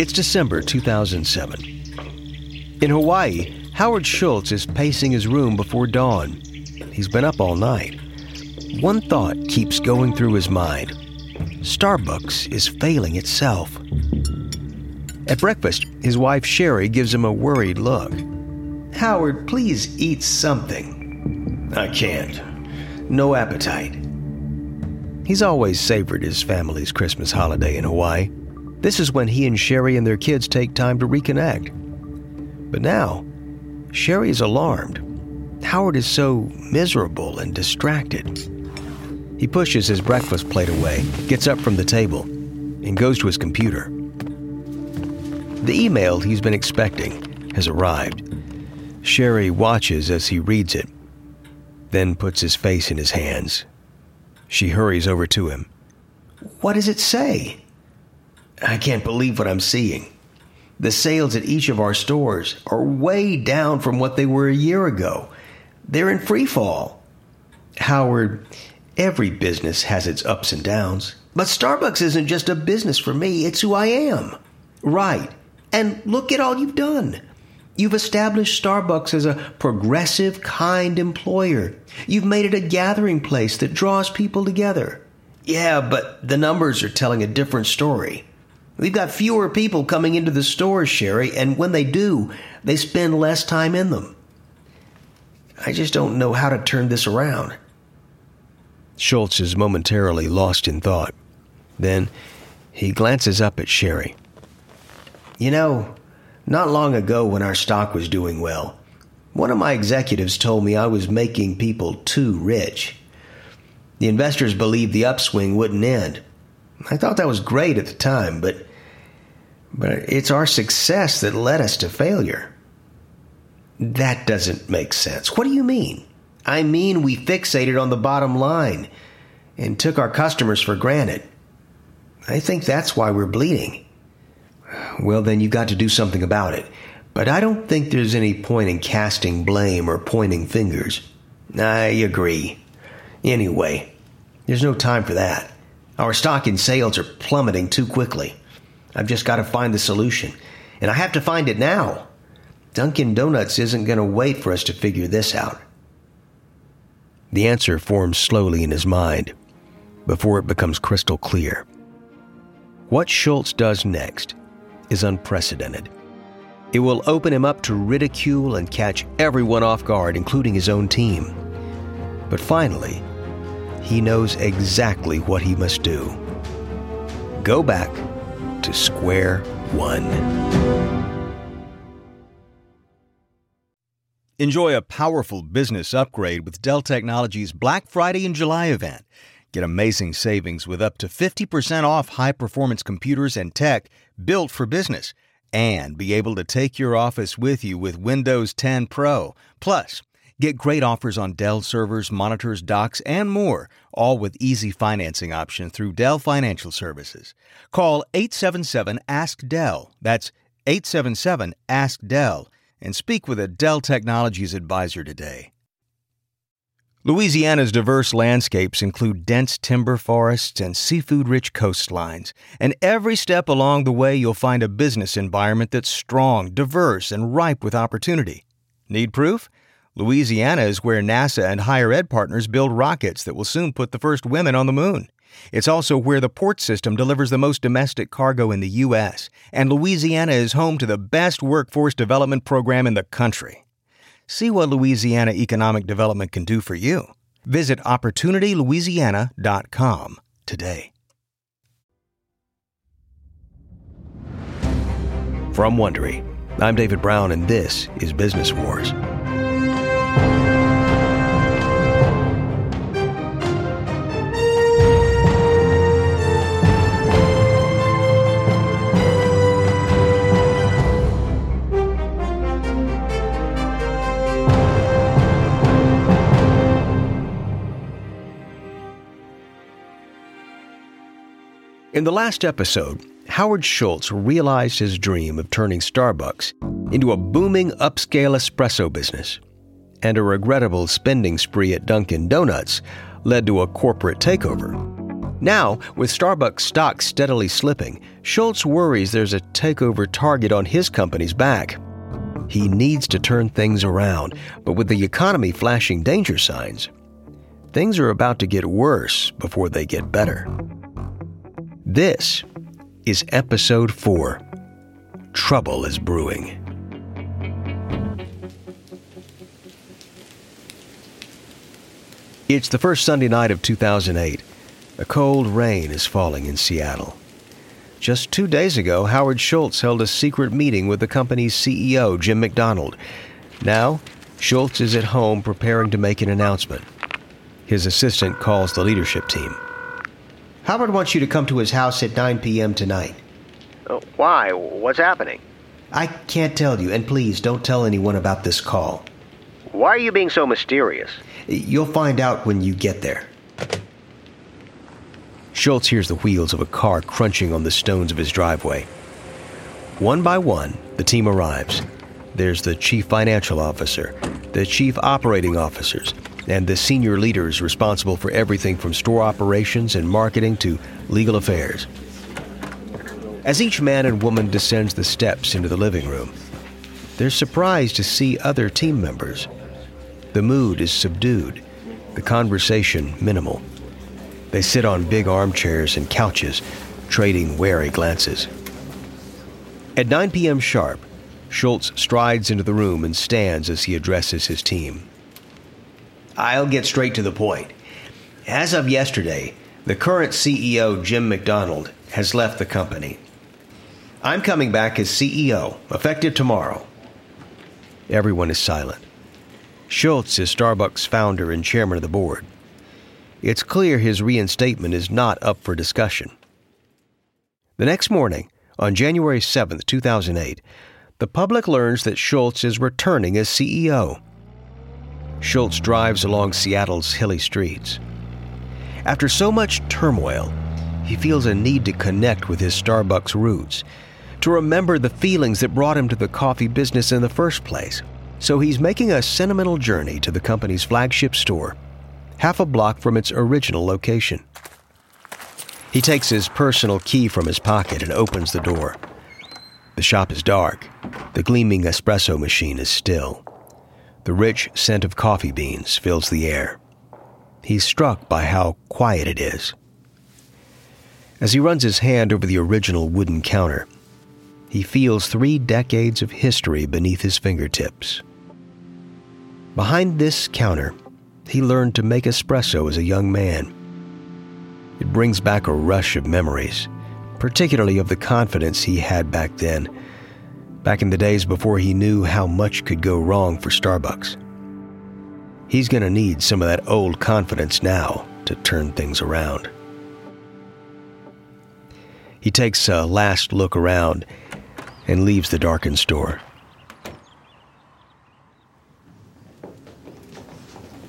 It's December 2007. In Hawaii, Howard Schultz is pacing his room before dawn. He's been up all night. One thought keeps going through his mind Starbucks is failing itself. At breakfast, his wife Sherry gives him a worried look. Howard, please eat something. I can't. No appetite. He's always savored his family's Christmas holiday in Hawaii. This is when he and Sherry and their kids take time to reconnect. But now, Sherry is alarmed. Howard is so miserable and distracted. He pushes his breakfast plate away, gets up from the table, and goes to his computer. The email he's been expecting has arrived. Sherry watches as he reads it, then puts his face in his hands. She hurries over to him. What does it say? I can't believe what I'm seeing. The sales at each of our stores are way down from what they were a year ago. They're in free fall. Howard, every business has its ups and downs. But Starbucks isn't just a business for me, it's who I am. Right. And look at all you've done. You've established Starbucks as a progressive, kind employer. You've made it a gathering place that draws people together. Yeah, but the numbers are telling a different story. We've got fewer people coming into the stores, Sherry, and when they do, they spend less time in them. I just don't know how to turn this around. Schultz is momentarily lost in thought. Then he glances up at Sherry. You know, not long ago when our stock was doing well, one of my executives told me I was making people too rich. The investors believed the upswing wouldn't end. I thought that was great at the time, but but it's our success that led us to failure. That doesn't make sense. What do you mean? I mean we fixated on the bottom line and took our customers for granted. I think that's why we're bleeding. Well, then you've got to do something about it. But I don't think there's any point in casting blame or pointing fingers. I agree. Anyway, there's no time for that. Our stock and sales are plummeting too quickly. I've just got to find the solution. And I have to find it now. Dunkin' Donuts isn't going to wait for us to figure this out. The answer forms slowly in his mind before it becomes crystal clear. What Schultz does next is unprecedented. It will open him up to ridicule and catch everyone off guard, including his own team. But finally, he knows exactly what he must do go back to square one. Enjoy a powerful business upgrade with Dell Technologies Black Friday and July event. Get amazing savings with up to 50% off high performance computers and tech built for business, and be able to take your office with you with Windows 10 Pro. Plus, get great offers on Dell servers, monitors, docks, and more, all with easy financing option through Dell Financial Services. Call 877 Ask Dell. That's 877 Ask Dell and speak with a Dell Technologies advisor today. Louisiana's diverse landscapes include dense timber forests and seafood rich coastlines. And every step along the way, you'll find a business environment that's strong, diverse, and ripe with opportunity. Need proof? Louisiana is where NASA and higher ed partners build rockets that will soon put the first women on the moon. It's also where the port system delivers the most domestic cargo in the U.S., and Louisiana is home to the best workforce development program in the country. See what Louisiana Economic Development can do for you. Visit OpportunityLouisiana.com today. From Wondery, I'm David Brown, and this is Business Wars. In the last episode, Howard Schultz realized his dream of turning Starbucks into a booming upscale espresso business. And a regrettable spending spree at Dunkin' Donuts led to a corporate takeover. Now, with Starbucks stock steadily slipping, Schultz worries there's a takeover target on his company's back. He needs to turn things around, but with the economy flashing danger signs, things are about to get worse before they get better. This is episode 4 Trouble is Brewing. It's the first Sunday night of 2008. A cold rain is falling in Seattle. Just two days ago, Howard Schultz held a secret meeting with the company's CEO, Jim McDonald. Now, Schultz is at home preparing to make an announcement. His assistant calls the leadership team. Howard wants you to come to his house at 9 p.m. tonight. Uh, why? What's happening? I can't tell you, and please don't tell anyone about this call. Why are you being so mysterious? You'll find out when you get there. Schultz hears the wheels of a car crunching on the stones of his driveway. One by one, the team arrives. There's the chief financial officer, the chief operating officers, and the senior leaders responsible for everything from store operations and marketing to legal affairs. As each man and woman descends the steps into the living room, they're surprised to see other team members. The mood is subdued, the conversation minimal. They sit on big armchairs and couches, trading wary glances. At 9 p.m. sharp, Schultz strides into the room and stands as he addresses his team. I'll get straight to the point. As of yesterday, the current CEO, Jim McDonald, has left the company. I'm coming back as CEO, effective tomorrow. Everyone is silent. Schultz is Starbucks founder and chairman of the board. It's clear his reinstatement is not up for discussion. The next morning, on January 7, 2008, the public learns that Schultz is returning as CEO. Schultz drives along Seattle's hilly streets. After so much turmoil, he feels a need to connect with his Starbucks roots, to remember the feelings that brought him to the coffee business in the first place so he's making a sentimental journey to the company's flagship store, half a block from its original location. He takes his personal key from his pocket and opens the door. The shop is dark. The gleaming espresso machine is still. The rich scent of coffee beans fills the air. He's struck by how quiet it is. As he runs his hand over the original wooden counter, he feels three decades of history beneath his fingertips. Behind this counter, he learned to make espresso as a young man. It brings back a rush of memories, particularly of the confidence he had back then, back in the days before he knew how much could go wrong for Starbucks. He's going to need some of that old confidence now to turn things around. He takes a last look around and leaves the darkened store.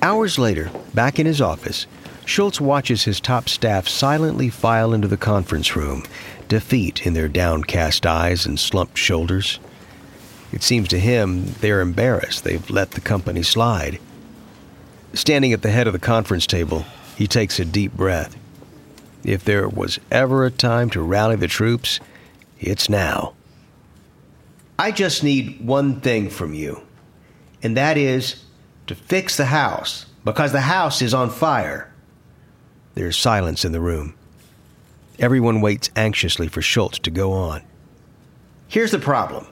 Hours later, back in his office, Schultz watches his top staff silently file into the conference room, defeat in their downcast eyes and slumped shoulders. It seems to him they're embarrassed they've let the company slide. Standing at the head of the conference table, he takes a deep breath. If there was ever a time to rally the troops, it's now. I just need one thing from you, and that is to fix the house because the house is on fire. There's silence in the room. Everyone waits anxiously for Schultz to go on. Here's the problem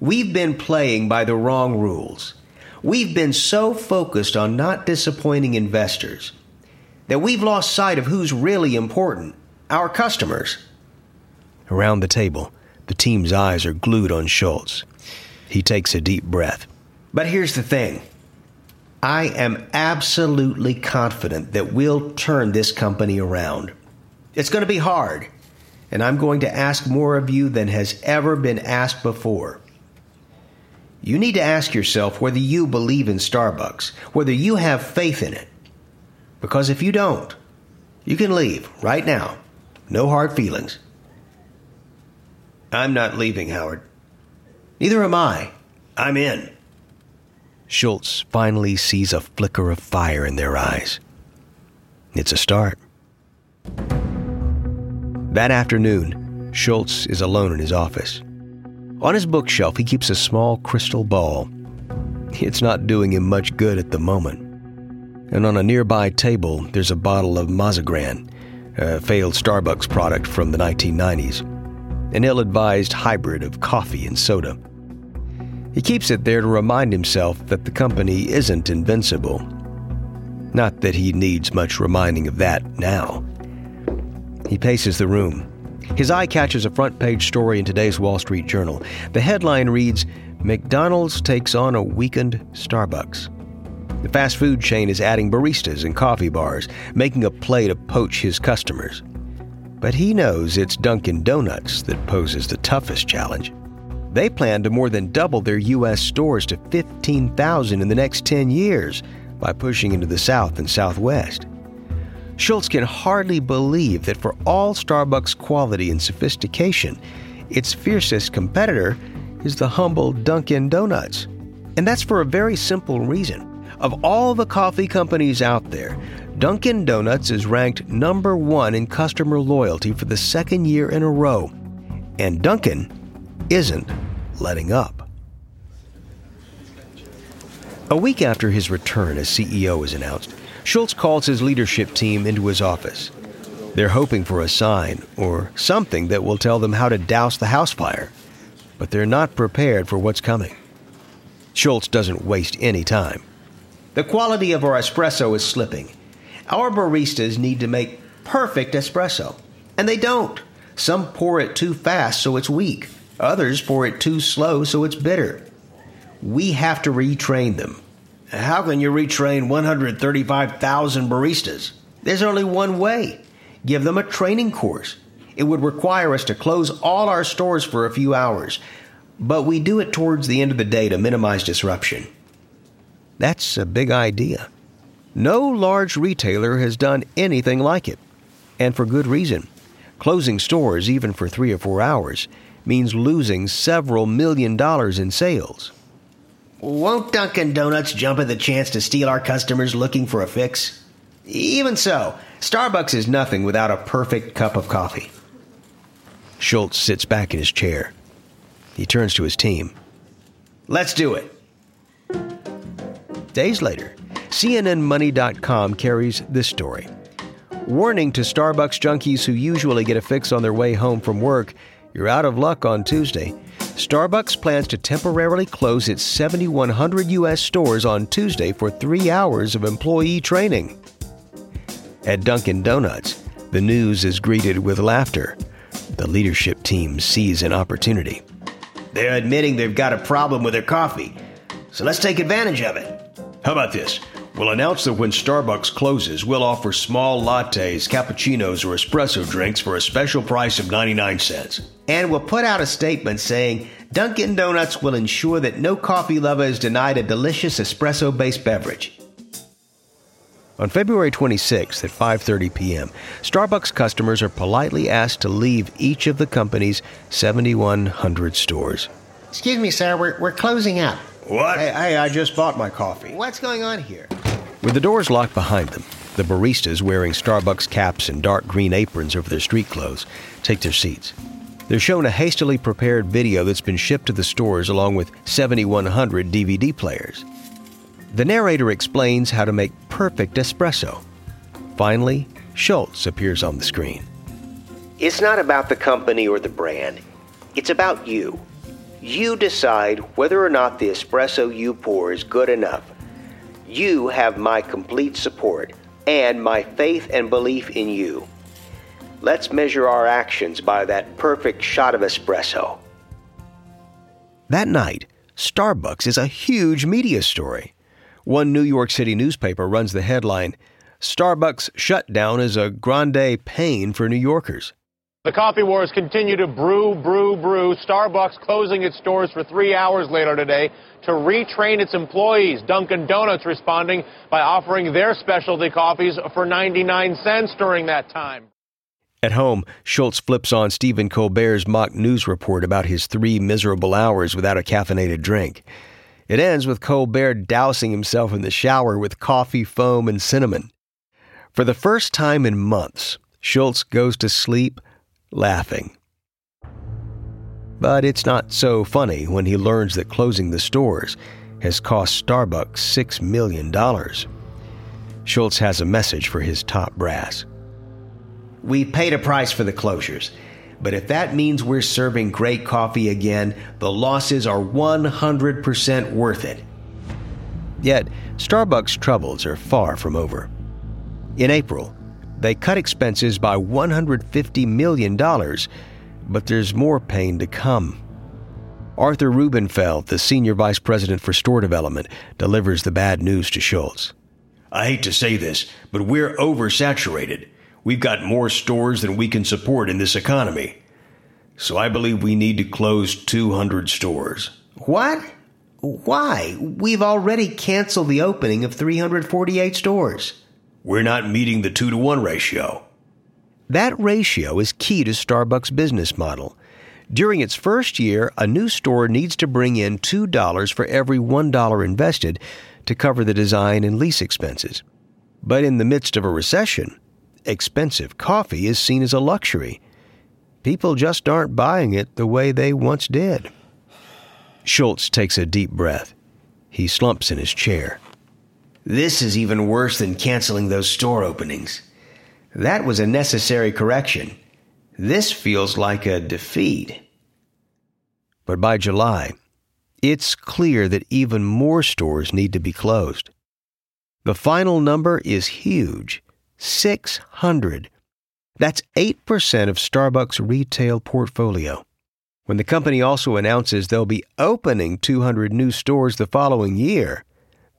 we've been playing by the wrong rules. We've been so focused on not disappointing investors that we've lost sight of who's really important our customers. Around the table, the team's eyes are glued on Schultz. He takes a deep breath. But here's the thing I am absolutely confident that we'll turn this company around. It's going to be hard, and I'm going to ask more of you than has ever been asked before. You need to ask yourself whether you believe in Starbucks, whether you have faith in it. Because if you don't, you can leave right now. No hard feelings. I'm not leaving, Howard. Neither am I. I'm in. Schultz finally sees a flicker of fire in their eyes. It's a start. That afternoon, Schultz is alone in his office. On his bookshelf, he keeps a small crystal ball. It's not doing him much good at the moment. And on a nearby table, there's a bottle of Mazagran, a failed Starbucks product from the 1990s, an ill advised hybrid of coffee and soda. He keeps it there to remind himself that the company isn't invincible. Not that he needs much reminding of that now. He paces the room. His eye catches a front page story in today's Wall Street Journal. The headline reads McDonald's takes on a weakened Starbucks. The fast food chain is adding baristas and coffee bars, making a play to poach his customers. But he knows it's Dunkin' Donuts that poses the toughest challenge. They plan to more than double their U.S. stores to 15,000 in the next 10 years by pushing into the South and Southwest. Schultz can hardly believe that for all Starbucks' quality and sophistication, its fiercest competitor is the humble Dunkin' Donuts. And that's for a very simple reason. Of all the coffee companies out there, Dunkin' Donuts is ranked number one in customer loyalty for the second year in a row. And Dunkin' isn't letting up. A week after his return as CEO is announced, Schultz calls his leadership team into his office. They're hoping for a sign or something that will tell them how to douse the house fire, but they're not prepared for what's coming. Schultz doesn't waste any time. The quality of our espresso is slipping. Our baristas need to make perfect espresso, and they don't. Some pour it too fast so it's weak. Others pour it too slow so it's bitter. We have to retrain them. How can you retrain 135,000 baristas? There's only one way give them a training course. It would require us to close all our stores for a few hours, but we do it towards the end of the day to minimize disruption. That's a big idea. No large retailer has done anything like it, and for good reason. Closing stores, even for three or four hours, means losing several million dollars in sales. Won't Dunkin' Donuts jump at the chance to steal our customers looking for a fix? Even so, Starbucks is nothing without a perfect cup of coffee. Schultz sits back in his chair. He turns to his team. Let's do it. Days later, CNNMoney.com carries this story. Warning to Starbucks junkies who usually get a fix on their way home from work you're out of luck on Tuesday. Starbucks plans to temporarily close its 7,100 U.S. stores on Tuesday for three hours of employee training. At Dunkin' Donuts, the news is greeted with laughter. The leadership team sees an opportunity. They're admitting they've got a problem with their coffee, so let's take advantage of it. How about this? We'll announce that when Starbucks closes, we'll offer small lattes, cappuccinos, or espresso drinks for a special price of 99 cents. And we'll put out a statement saying Dunkin' Donuts will ensure that no coffee lover is denied a delicious espresso based beverage. On February 26th at 5:30 p.m., Starbucks customers are politely asked to leave each of the company's 7100 stores. Excuse me, sir, we're, we're closing up. What? Hey, hey, I just bought my coffee. What's going on here? With the doors locked behind them, the baristas wearing Starbucks caps and dark green aprons over their street clothes take their seats. They're shown a hastily prepared video that's been shipped to the stores along with 7,100 DVD players. The narrator explains how to make perfect espresso. Finally, Schultz appears on the screen. It's not about the company or the brand. It's about you. You decide whether or not the espresso you pour is good enough. You have my complete support and my faith and belief in you. Let's measure our actions by that perfect shot of espresso. That night, Starbucks is a huge media story. One New York City newspaper runs the headline Starbucks shutdown is a grande pain for New Yorkers. The coffee wars continue to brew, brew, brew. Starbucks closing its doors for three hours later today to retrain its employees. Dunkin' Donuts responding by offering their specialty coffees for 99 cents during that time. At home, Schultz flips on Stephen Colbert's mock news report about his three miserable hours without a caffeinated drink. It ends with Colbert dousing himself in the shower with coffee foam and cinnamon. For the first time in months, Schultz goes to sleep laughing. But it's not so funny when he learns that closing the stores has cost Starbucks $6 million. Schultz has a message for his top brass. We paid a price for the closures, but if that means we're serving great coffee again, the losses are 100% worth it. Yet, Starbucks' troubles are far from over. In April, they cut expenses by $150 million, but there's more pain to come. Arthur Rubinfeld, the senior vice president for store development, delivers the bad news to Schultz. I hate to say this, but we're oversaturated. We've got more stores than we can support in this economy. So I believe we need to close 200 stores. What? Why? We've already canceled the opening of 348 stores. We're not meeting the 2 to 1 ratio. That ratio is key to Starbucks' business model. During its first year, a new store needs to bring in $2 for every $1 invested to cover the design and lease expenses. But in the midst of a recession, expensive coffee is seen as a luxury. People just aren't buying it the way they once did. Schultz takes a deep breath. He slumps in his chair. This is even worse than canceling those store openings. That was a necessary correction. This feels like a defeat. But by July, it's clear that even more stores need to be closed. The final number is huge 600. That's 8% of Starbucks' retail portfolio. When the company also announces they'll be opening 200 new stores the following year,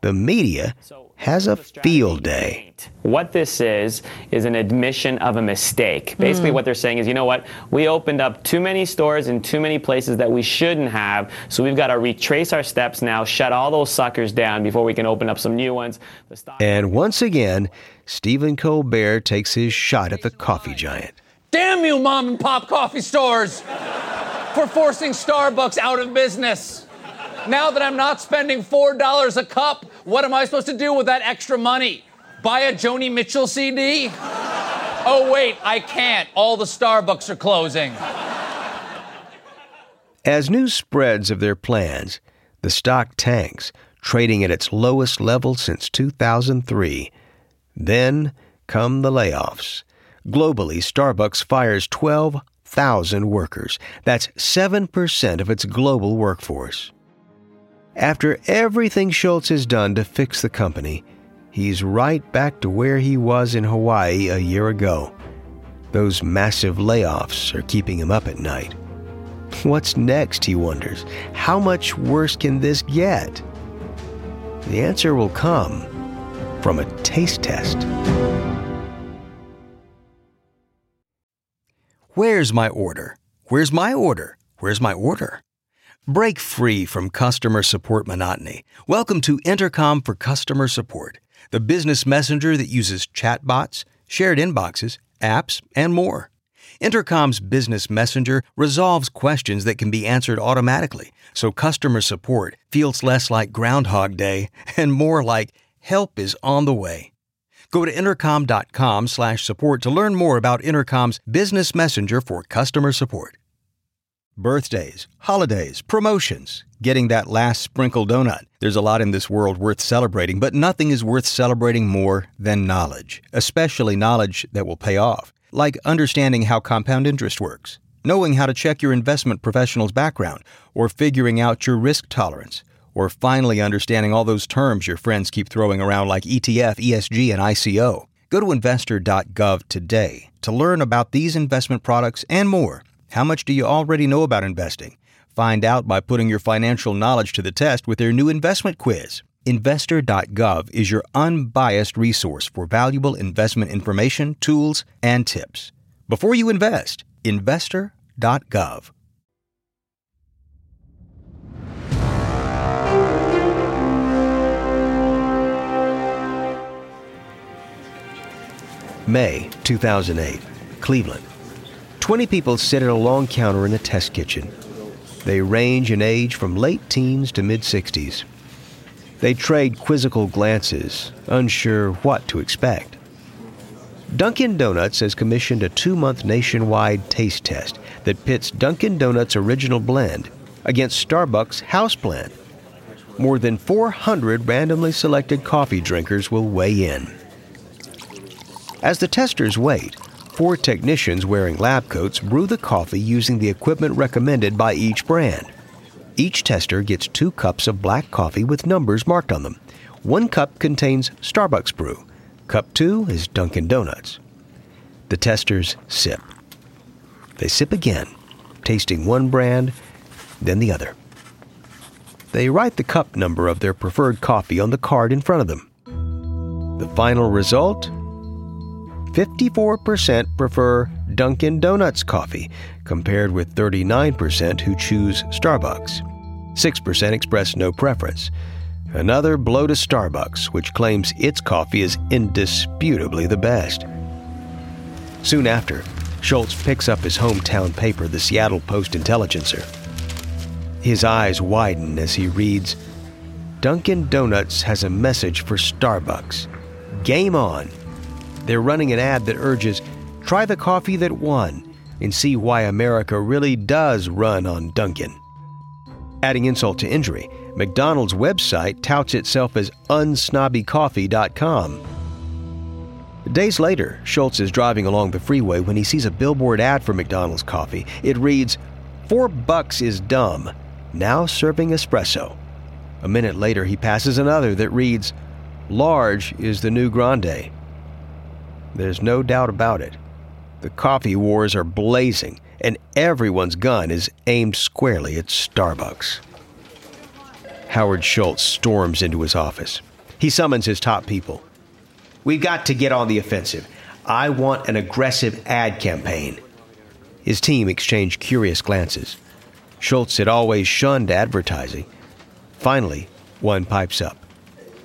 the media has a field day. What this is, is an admission of a mistake. Basically, mm. what they're saying is, you know what, we opened up too many stores in too many places that we shouldn't have, so we've got to retrace our steps now, shut all those suckers down before we can open up some new ones. And once again, Stephen Colbert takes his shot at the coffee giant. Damn you, mom and pop coffee stores, for forcing Starbucks out of business. Now that I'm not spending $4 a cup, what am I supposed to do with that extra money? Buy a Joni Mitchell CD? Oh, wait, I can't. All the Starbucks are closing. As news spreads of their plans, the stock tanks, trading at its lowest level since 2003. Then come the layoffs. Globally, Starbucks fires 12,000 workers. That's 7% of its global workforce. After everything Schultz has done to fix the company, he's right back to where he was in Hawaii a year ago. Those massive layoffs are keeping him up at night. What's next, he wonders? How much worse can this get? The answer will come from a taste test. Where's my order? Where's my order? Where's my order? Break free from customer support monotony. Welcome to Intercom for Customer Support, the business messenger that uses chatbots, shared inboxes, apps, and more. Intercom's business messenger resolves questions that can be answered automatically, so customer support feels less like Groundhog Day and more like help is on the way. Go to intercom.com/support to learn more about Intercom's business messenger for customer support. Birthdays, holidays, promotions, getting that last sprinkle donut. There's a lot in this world worth celebrating, but nothing is worth celebrating more than knowledge, especially knowledge that will pay off, like understanding how compound interest works, knowing how to check your investment professional's background, or figuring out your risk tolerance, or finally understanding all those terms your friends keep throwing around like ETF, ESG, and ICO. Go to investor.gov today to learn about these investment products and more how much do you already know about investing? Find out by putting your financial knowledge to the test with their new investment quiz. Investor.gov is your unbiased resource for valuable investment information, tools, and tips. Before you invest, investor.gov. May 2008, Cleveland. 20 people sit at a long counter in a test kitchen. They range in age from late teens to mid 60s. They trade quizzical glances, unsure what to expect. Dunkin' Donuts has commissioned a two month nationwide taste test that pits Dunkin' Donuts' original blend against Starbucks' house blend. More than 400 randomly selected coffee drinkers will weigh in. As the testers wait, four technicians wearing lab coats brew the coffee using the equipment recommended by each brand. Each tester gets two cups of black coffee with numbers marked on them. One cup contains Starbucks brew. Cup two is Dunkin' Donuts. The testers sip. They sip again, tasting one brand, then the other. They write the cup number of their preferred coffee on the card in front of them. The final result 54% prefer Dunkin' Donuts coffee, compared with 39% who choose Starbucks. 6% express no preference. Another blow to Starbucks, which claims its coffee is indisputably the best. Soon after, Schultz picks up his hometown paper, the Seattle Post Intelligencer. His eyes widen as he reads Dunkin' Donuts has a message for Starbucks. Game on! They're running an ad that urges try the coffee that won and see why America really does run on Dunkin'. Adding insult to injury, McDonald's website touts itself as unsnobbycoffee.com. Days later, Schultz is driving along the freeway when he sees a billboard ad for McDonald's coffee. It reads, Four bucks is dumb, now serving espresso. A minute later, he passes another that reads, Large is the new grande. There's no doubt about it. The coffee wars are blazing, and everyone's gun is aimed squarely at Starbucks. Howard Schultz storms into his office. He summons his top people. We've got to get on the offensive. I want an aggressive ad campaign. His team exchanged curious glances. Schultz had always shunned advertising. Finally, one pipes up.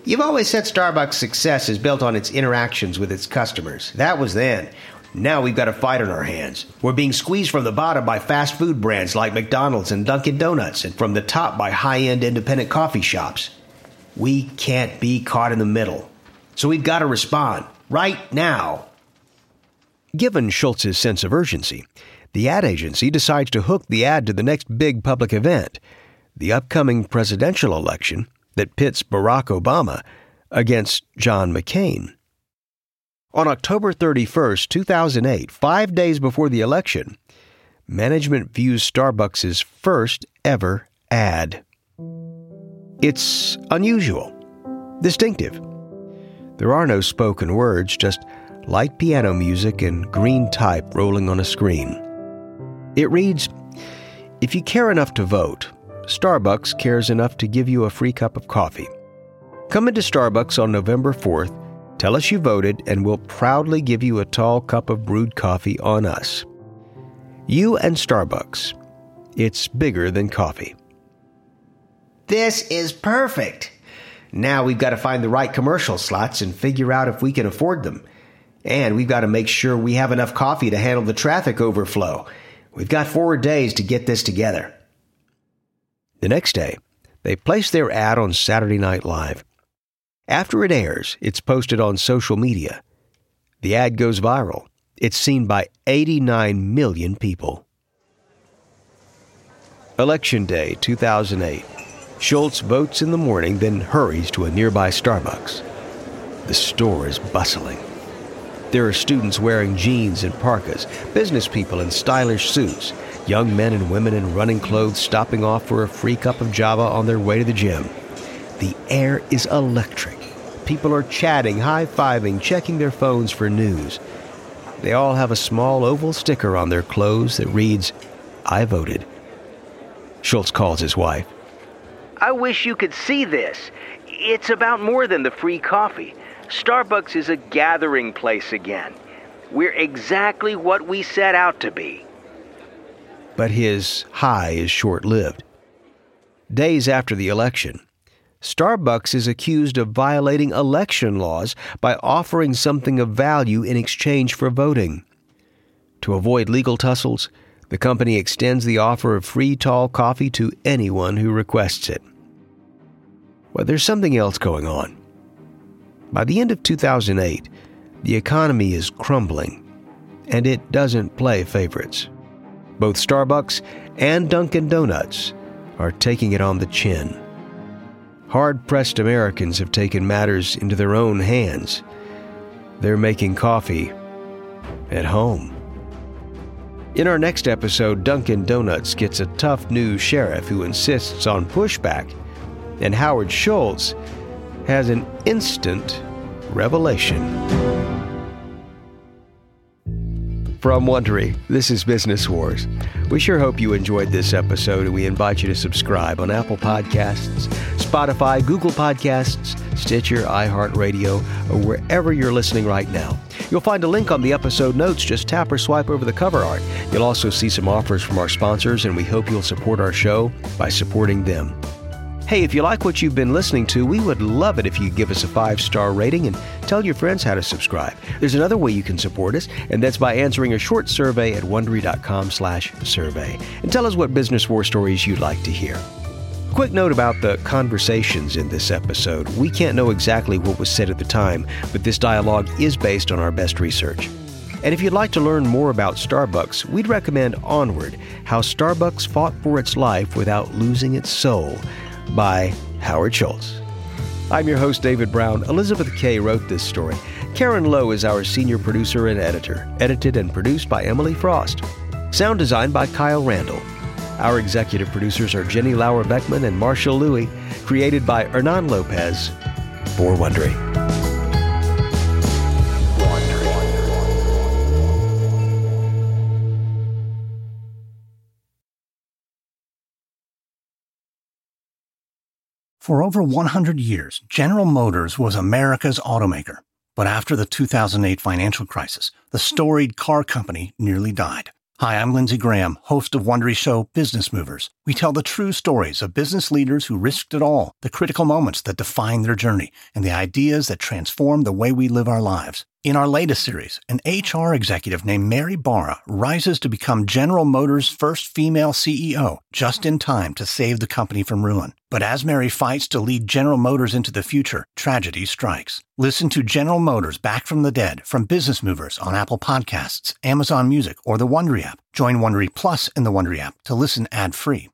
You've always said Starbucks' success is built on its interactions with its customers. That was then. Now we've got a fight on our hands. We're being squeezed from the bottom by fast food brands like McDonald's and Dunkin' Donuts, and from the top by high end independent coffee shops. We can't be caught in the middle. So we've got to respond right now. Given Schultz's sense of urgency, the ad agency decides to hook the ad to the next big public event, the upcoming presidential election that pits Barack Obama against John McCain. On October 31, 2008, five days before the election, management views Starbucks' first ever ad. It's unusual, distinctive. There are no spoken words, just light piano music and green type rolling on a screen. It reads If you care enough to vote, Starbucks cares enough to give you a free cup of coffee. Come into Starbucks on November 4th, tell us you voted, and we'll proudly give you a tall cup of brewed coffee on us. You and Starbucks. It's bigger than coffee. This is perfect. Now we've got to find the right commercial slots and figure out if we can afford them. And we've got to make sure we have enough coffee to handle the traffic overflow. We've got four days to get this together. The next day, they place their ad on Saturday Night Live. After it airs, it's posted on social media. The ad goes viral. It's seen by 89 million people. Election Day 2008. Schultz votes in the morning, then hurries to a nearby Starbucks. The store is bustling. There are students wearing jeans and parkas, business people in stylish suits, young men and women in running clothes stopping off for a free cup of java on their way to the gym. The air is electric. People are chatting, high fiving, checking their phones for news. They all have a small oval sticker on their clothes that reads, I voted. Schultz calls his wife. I wish you could see this. It's about more than the free coffee. Starbucks is a gathering place again. We're exactly what we set out to be. But his high is short lived. Days after the election, Starbucks is accused of violating election laws by offering something of value in exchange for voting. To avoid legal tussles, the company extends the offer of free tall coffee to anyone who requests it. But there's something else going on. By the end of 2008, The economy is crumbling, and it doesn't play favorites. Both Starbucks and Dunkin' Donuts are taking it on the chin. Hard pressed Americans have taken matters into their own hands. They're making coffee at home. In our next episode, Dunkin' Donuts gets a tough new sheriff who insists on pushback, and Howard Schultz has an instant revelation. From Wondery, this is Business Wars. We sure hope you enjoyed this episode, and we invite you to subscribe on Apple Podcasts, Spotify, Google Podcasts, Stitcher, iHeartRadio, or wherever you're listening right now. You'll find a link on the episode notes. Just tap or swipe over the cover art. You'll also see some offers from our sponsors, and we hope you'll support our show by supporting them. Hey, if you like what you've been listening to, we would love it if you give us a five star rating and tell your friends how to subscribe. There's another way you can support us, and that's by answering a short survey at wondery.com/survey and tell us what business war stories you'd like to hear. Quick note about the conversations in this episode. We can't know exactly what was said at the time, but this dialogue is based on our best research. And if you'd like to learn more about Starbucks, we'd recommend Onward How Starbucks Fought for Its Life Without Losing Its Soul by Howard Schultz. I'm your host, David Brown. Elizabeth Kay wrote this story. Karen Lowe is our senior producer and editor, edited and produced by Emily Frost. Sound design by Kyle Randall. Our executive producers are Jenny Lauer Beckman and Marshall Louie, created by Hernan Lopez for Wondery. For over 100 years, General Motors was America's automaker. But after the 2008 financial crisis, the storied car company nearly died. Hi, I'm Lindsay Graham, host of Wondery show Business Movers. We tell the true stories of business leaders who risked it all, the critical moments that define their journey, and the ideas that transform the way we live our lives. In our latest series, an HR executive named Mary Barra rises to become General Motors' first female CEO, just in time to save the company from ruin. But as Mary fights to lead General Motors into the future, tragedy strikes. Listen to General Motors Back from the Dead from Business Movers on Apple Podcasts, Amazon Music, or the Wondery app. Join Wondery Plus in the Wondery app to listen ad-free.